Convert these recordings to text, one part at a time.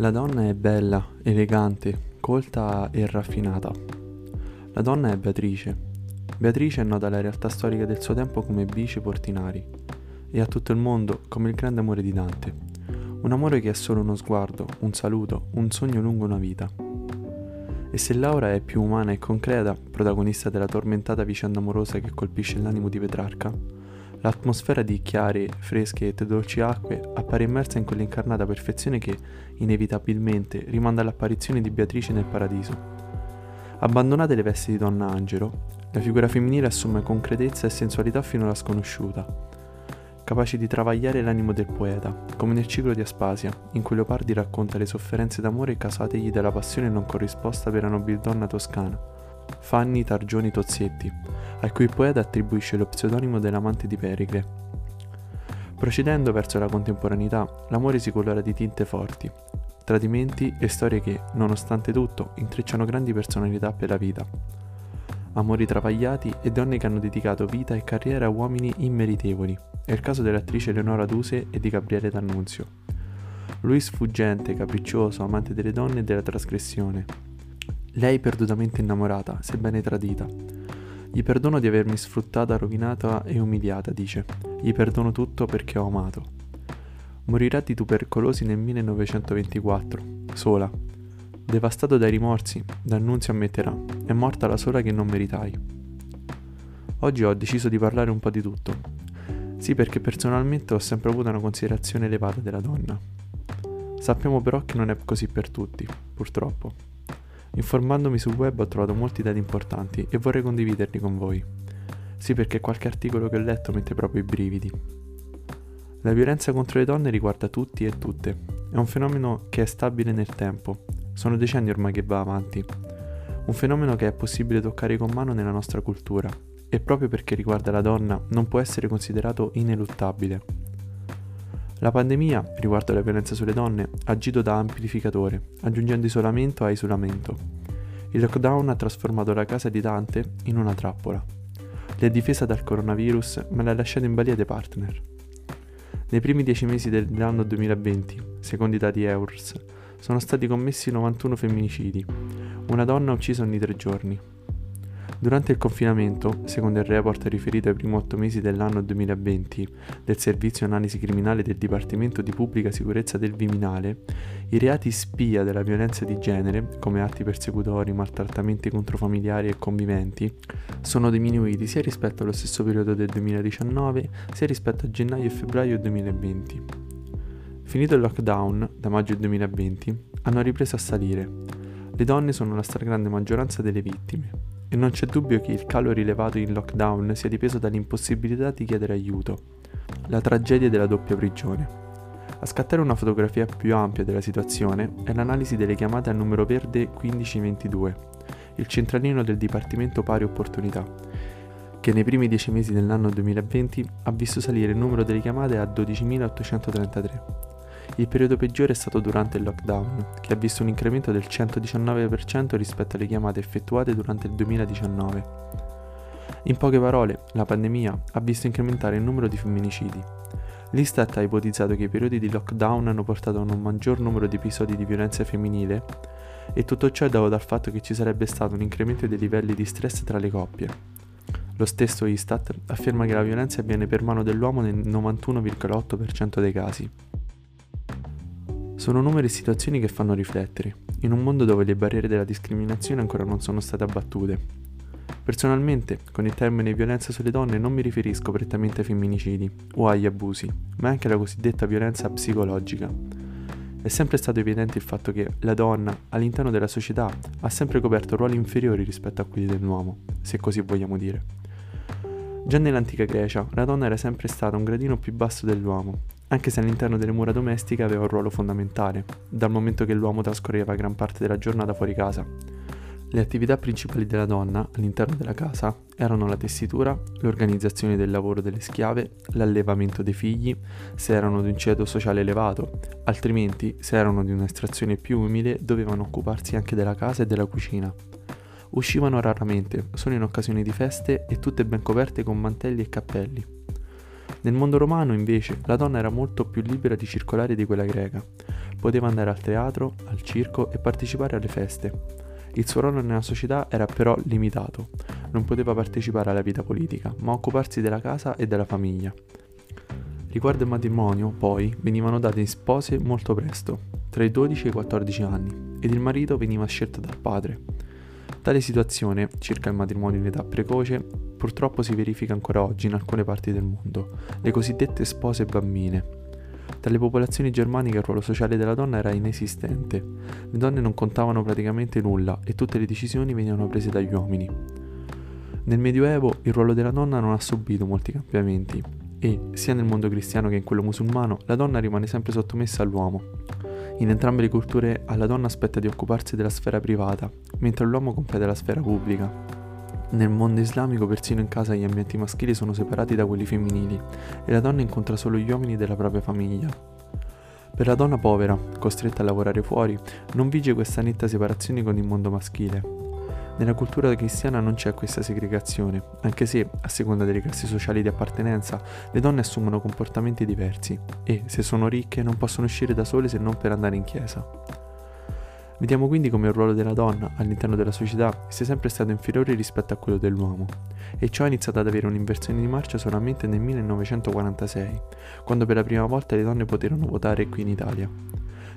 La donna è bella, elegante, colta e raffinata. La donna è Beatrice. Beatrice è nota alla realtà storica del suo tempo come Bice Portinari e a tutto il mondo come il grande amore di Dante. Un amore che è solo uno sguardo, un saluto, un sogno lungo una vita. E se Laura è più umana e concreta, protagonista della tormentata vicenda amorosa che colpisce l'animo di Petrarca, L'atmosfera di chiare, fresche e dolci acque appare immersa in quell'incarnata perfezione che, inevitabilmente, rimanda all'apparizione di Beatrice nel paradiso. Abbandonate le vesti di donna Angelo, la figura femminile assume concretezza e sensualità fino alla sconosciuta, capace di travagliare l'animo del poeta, come nel ciclo di Aspasia, in cui Leopardi racconta le sofferenze d'amore casategli dalla passione non corrisposta per la nobildonna toscana Fanny Targioni Tozzetti, a cui il poeta attribuisce lo pseudonimo dell'amante di Pericle. Procedendo verso la contemporaneità, l'amore si colora di tinte forti, tradimenti e storie che, nonostante tutto, intrecciano grandi personalità per la vita. Amori travagliati e donne che hanno dedicato vita e carriera a uomini immeritevoli. È il caso dell'attrice Leonora Duse e di Gabriele D'Annunzio. Lui sfuggente, capriccioso, amante delle donne e della trasgressione, lei perdutamente innamorata, sebbene tradita. Gli perdono di avermi sfruttata, rovinata e umiliata, dice. Gli perdono tutto perché ho amato. Morirà di tubercolosi nel 1924, sola. Devastato dai rimorsi, D'Annunzio ammetterà, è morta la sola che non meritai. Oggi ho deciso di parlare un po' di tutto. Sì, perché personalmente ho sempre avuto una considerazione elevata della donna. Sappiamo però che non è così per tutti, purtroppo. Informandomi sul web ho trovato molti dati importanti e vorrei condividerli con voi. Sì, perché qualche articolo che ho letto mette proprio i brividi. La violenza contro le donne riguarda tutti e tutte. È un fenomeno che è stabile nel tempo. Sono decenni ormai che va avanti. Un fenomeno che è possibile toccare con mano nella nostra cultura. E proprio perché riguarda la donna non può essere considerato ineluttabile. La pandemia, riguardo alla violenza sulle donne, ha agito da amplificatore, aggiungendo isolamento a isolamento. Il lockdown ha trasformato la casa di Dante in una trappola. Le ha difesa dal coronavirus, ma le ha lasciate in balia dei partner. Nei primi dieci mesi dell'anno 2020, secondo i dati EURS, sono stati commessi 91 femminicidi, una donna uccisa ogni tre giorni. Durante il confinamento, secondo il report riferito ai primi otto mesi dell'anno 2020 del Servizio Analisi Criminale del Dipartimento di Pubblica Sicurezza del Viminale, i reati spia della violenza di genere, come atti persecutori, maltrattamenti contro familiari e conviventi, sono diminuiti sia rispetto allo stesso periodo del 2019 sia rispetto a gennaio e febbraio 2020. Finito il lockdown, da maggio 2020, hanno ripreso a salire. Le donne sono la stragrande maggioranza delle vittime e non c'è dubbio che il calo rilevato in lockdown sia dipeso dall'impossibilità di chiedere aiuto, la tragedia della doppia prigione. A scattare una fotografia più ampia della situazione è l'analisi delle chiamate al numero verde 1522, il centralino del Dipartimento Pari Opportunità, che nei primi dieci mesi dell'anno 2020 ha visto salire il numero delle chiamate a 12.833 il periodo peggiore è stato durante il lockdown, che ha visto un incremento del 119% rispetto alle chiamate effettuate durante il 2019. In poche parole, la pandemia ha visto incrementare il numero di femminicidi. L'Istat ha ipotizzato che i periodi di lockdown hanno portato a un maggior numero di episodi di violenza femminile e tutto ciò è dovuto al fatto che ci sarebbe stato un incremento dei livelli di stress tra le coppie. Lo stesso Istat afferma che la violenza avviene per mano dell'uomo nel 91,8% dei casi. Sono numeri e situazioni che fanno riflettere, in un mondo dove le barriere della discriminazione ancora non sono state abbattute. Personalmente, con il termine violenza sulle donne non mi riferisco prettamente ai femminicidi o agli abusi, ma anche alla cosiddetta violenza psicologica. È sempre stato evidente il fatto che la donna, all'interno della società, ha sempre coperto ruoli inferiori rispetto a quelli dell'uomo, se così vogliamo dire. Già nell'antica Grecia, la donna era sempre stata un gradino più basso dell'uomo anche se all'interno delle mura domestiche aveva un ruolo fondamentale, dal momento che l'uomo trascorreva gran parte della giornata fuori casa. Le attività principali della donna all'interno della casa erano la tessitura, l'organizzazione del lavoro delle schiave, l'allevamento dei figli, se erano di un ceto sociale elevato, altrimenti, se erano di un'estrazione più umile, dovevano occuparsi anche della casa e della cucina. Uscivano raramente, solo in occasioni di feste e tutte ben coperte con mantelli e cappelli. Nel mondo romano, invece, la donna era molto più libera di circolare di quella greca. poteva andare al teatro, al circo e partecipare alle feste. Il suo ruolo nella società era però limitato, non poteva partecipare alla vita politica, ma occuparsi della casa e della famiglia. Riguardo il matrimonio, poi, venivano date in spose molto presto, tra i 12 e i 14 anni, ed il marito veniva scelto dal padre. Tale situazione, circa il matrimonio in età precoce, purtroppo si verifica ancora oggi in alcune parti del mondo, le cosiddette spose bambine. Tra le popolazioni germaniche il ruolo sociale della donna era inesistente. Le donne non contavano praticamente nulla e tutte le decisioni venivano prese dagli uomini. Nel Medioevo il ruolo della donna non ha subito molti cambiamenti e, sia nel mondo cristiano che in quello musulmano, la donna rimane sempre sottomessa all'uomo. In entrambe le culture alla donna aspetta di occuparsi della sfera privata, mentre l'uomo completa la sfera pubblica. Nel mondo islamico persino in casa gli ambienti maschili sono separati da quelli femminili e la donna incontra solo gli uomini della propria famiglia. Per la donna povera, costretta a lavorare fuori, non vige questa netta separazione con il mondo maschile, nella cultura cristiana non c'è questa segregazione, anche se, a seconda delle classi sociali di appartenenza, le donne assumono comportamenti diversi e, se sono ricche, non possono uscire da sole se non per andare in chiesa. Vediamo quindi come il ruolo della donna all'interno della società sia sempre stato inferiore rispetto a quello dell'uomo, e ciò ha iniziato ad avere un'inversione di marcia solamente nel 1946, quando per la prima volta le donne poterono votare qui in Italia.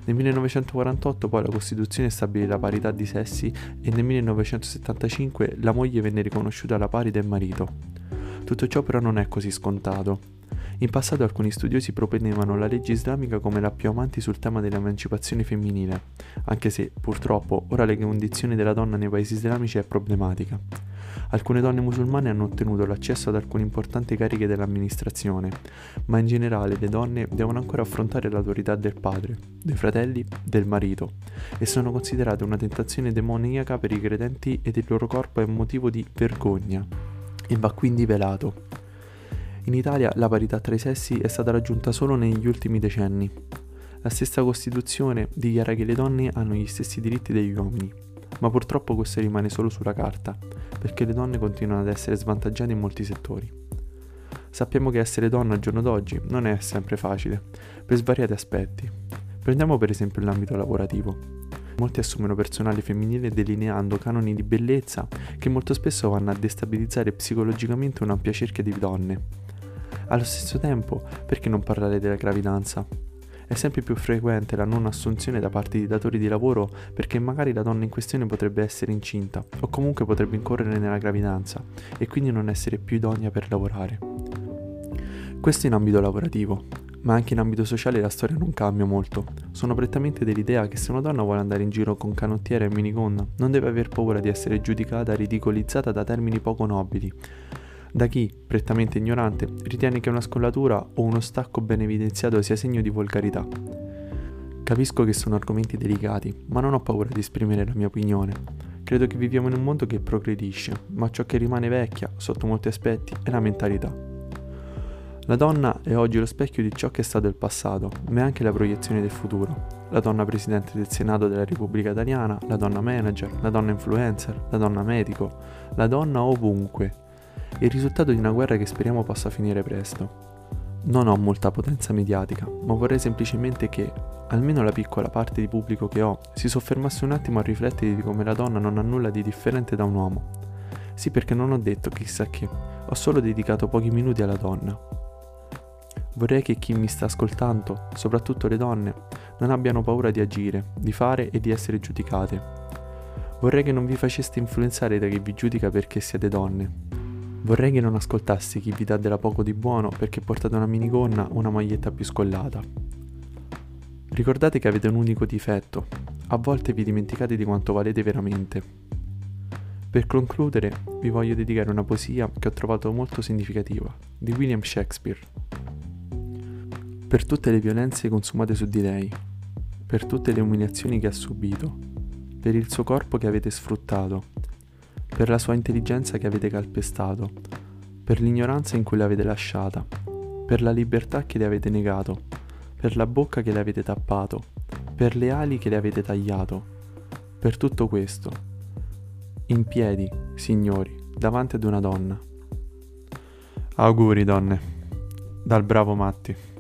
Nel 1948 poi la Costituzione stabilì la parità di sessi e nel 1975 la moglie venne riconosciuta alla pari del marito. Tutto ciò però non è così scontato. In passato alcuni studiosi proponevano la legge islamica come la più avanti sul tema dell'emancipazione femminile, anche se purtroppo ora le condizioni della donna nei paesi islamici è problematica. Alcune donne musulmane hanno ottenuto l'accesso ad alcune importanti cariche dell'amministrazione, ma in generale le donne devono ancora affrontare l'autorità del padre, dei fratelli, del marito e sono considerate una tentazione demoniaca per i credenti ed il loro corpo è un motivo di vergogna e va quindi velato. In Italia la parità tra i sessi è stata raggiunta solo negli ultimi decenni. La stessa Costituzione dichiara che le donne hanno gli stessi diritti degli uomini, ma purtroppo questo rimane solo sulla carta, perché le donne continuano ad essere svantaggiate in molti settori. Sappiamo che essere donna al giorno d'oggi non è sempre facile, per svariati aspetti. Prendiamo per esempio l'ambito lavorativo. Molti assumono personale femminile delineando canoni di bellezza che molto spesso vanno a destabilizzare psicologicamente un'ampia cerchia di donne. Allo stesso tempo, perché non parlare della gravidanza? È sempre più frequente la non assunzione da parte di datori di lavoro perché magari la donna in questione potrebbe essere incinta o comunque potrebbe incorrere nella gravidanza e quindi non essere più idonea per lavorare. Questo in ambito lavorativo, ma anche in ambito sociale la storia non cambia molto. Sono prettamente dell'idea che se una donna vuole andare in giro con canottiera e minigonna non deve aver paura di essere giudicata, ridicolizzata da termini poco nobili da chi, prettamente ignorante, ritiene che una scollatura o uno stacco ben evidenziato sia segno di volgarità. Capisco che sono argomenti delicati, ma non ho paura di esprimere la mia opinione. Credo che viviamo in un mondo che progredisce, ma ciò che rimane vecchia, sotto molti aspetti, è la mentalità. La donna è oggi lo specchio di ciò che è stato il passato, ma è anche la proiezione del futuro. La donna presidente del Senato della Repubblica Italiana, la donna manager, la donna influencer, la donna medico, la donna ovunque, il risultato di una guerra che speriamo possa finire presto. Non ho molta potenza mediatica, ma vorrei semplicemente che, almeno la piccola parte di pubblico che ho, si soffermasse un attimo a riflettere di come la donna non ha nulla di differente da un uomo. Sì, perché non ho detto chissà che, ho solo dedicato pochi minuti alla donna. Vorrei che chi mi sta ascoltando, soprattutto le donne, non abbiano paura di agire, di fare e di essere giudicate. Vorrei che non vi faceste influenzare da chi vi giudica perché siete donne, Vorrei che non ascoltassi chi vi dà della poco di buono perché portate una minigonna o una maglietta più scollata. Ricordate che avete un unico difetto, a volte vi dimenticate di quanto valete veramente. Per concludere, vi voglio dedicare una poesia che ho trovato molto significativa, di William Shakespeare. Per tutte le violenze consumate su di lei, per tutte le umiliazioni che ha subito, per il suo corpo che avete sfruttato, per la sua intelligenza che avete calpestato, per l'ignoranza in cui l'avete lasciata, per la libertà che le avete negato, per la bocca che le avete tappato, per le ali che le avete tagliato, per tutto questo. In piedi, signori, davanti ad una donna. Auguri, donne, dal bravo Matti.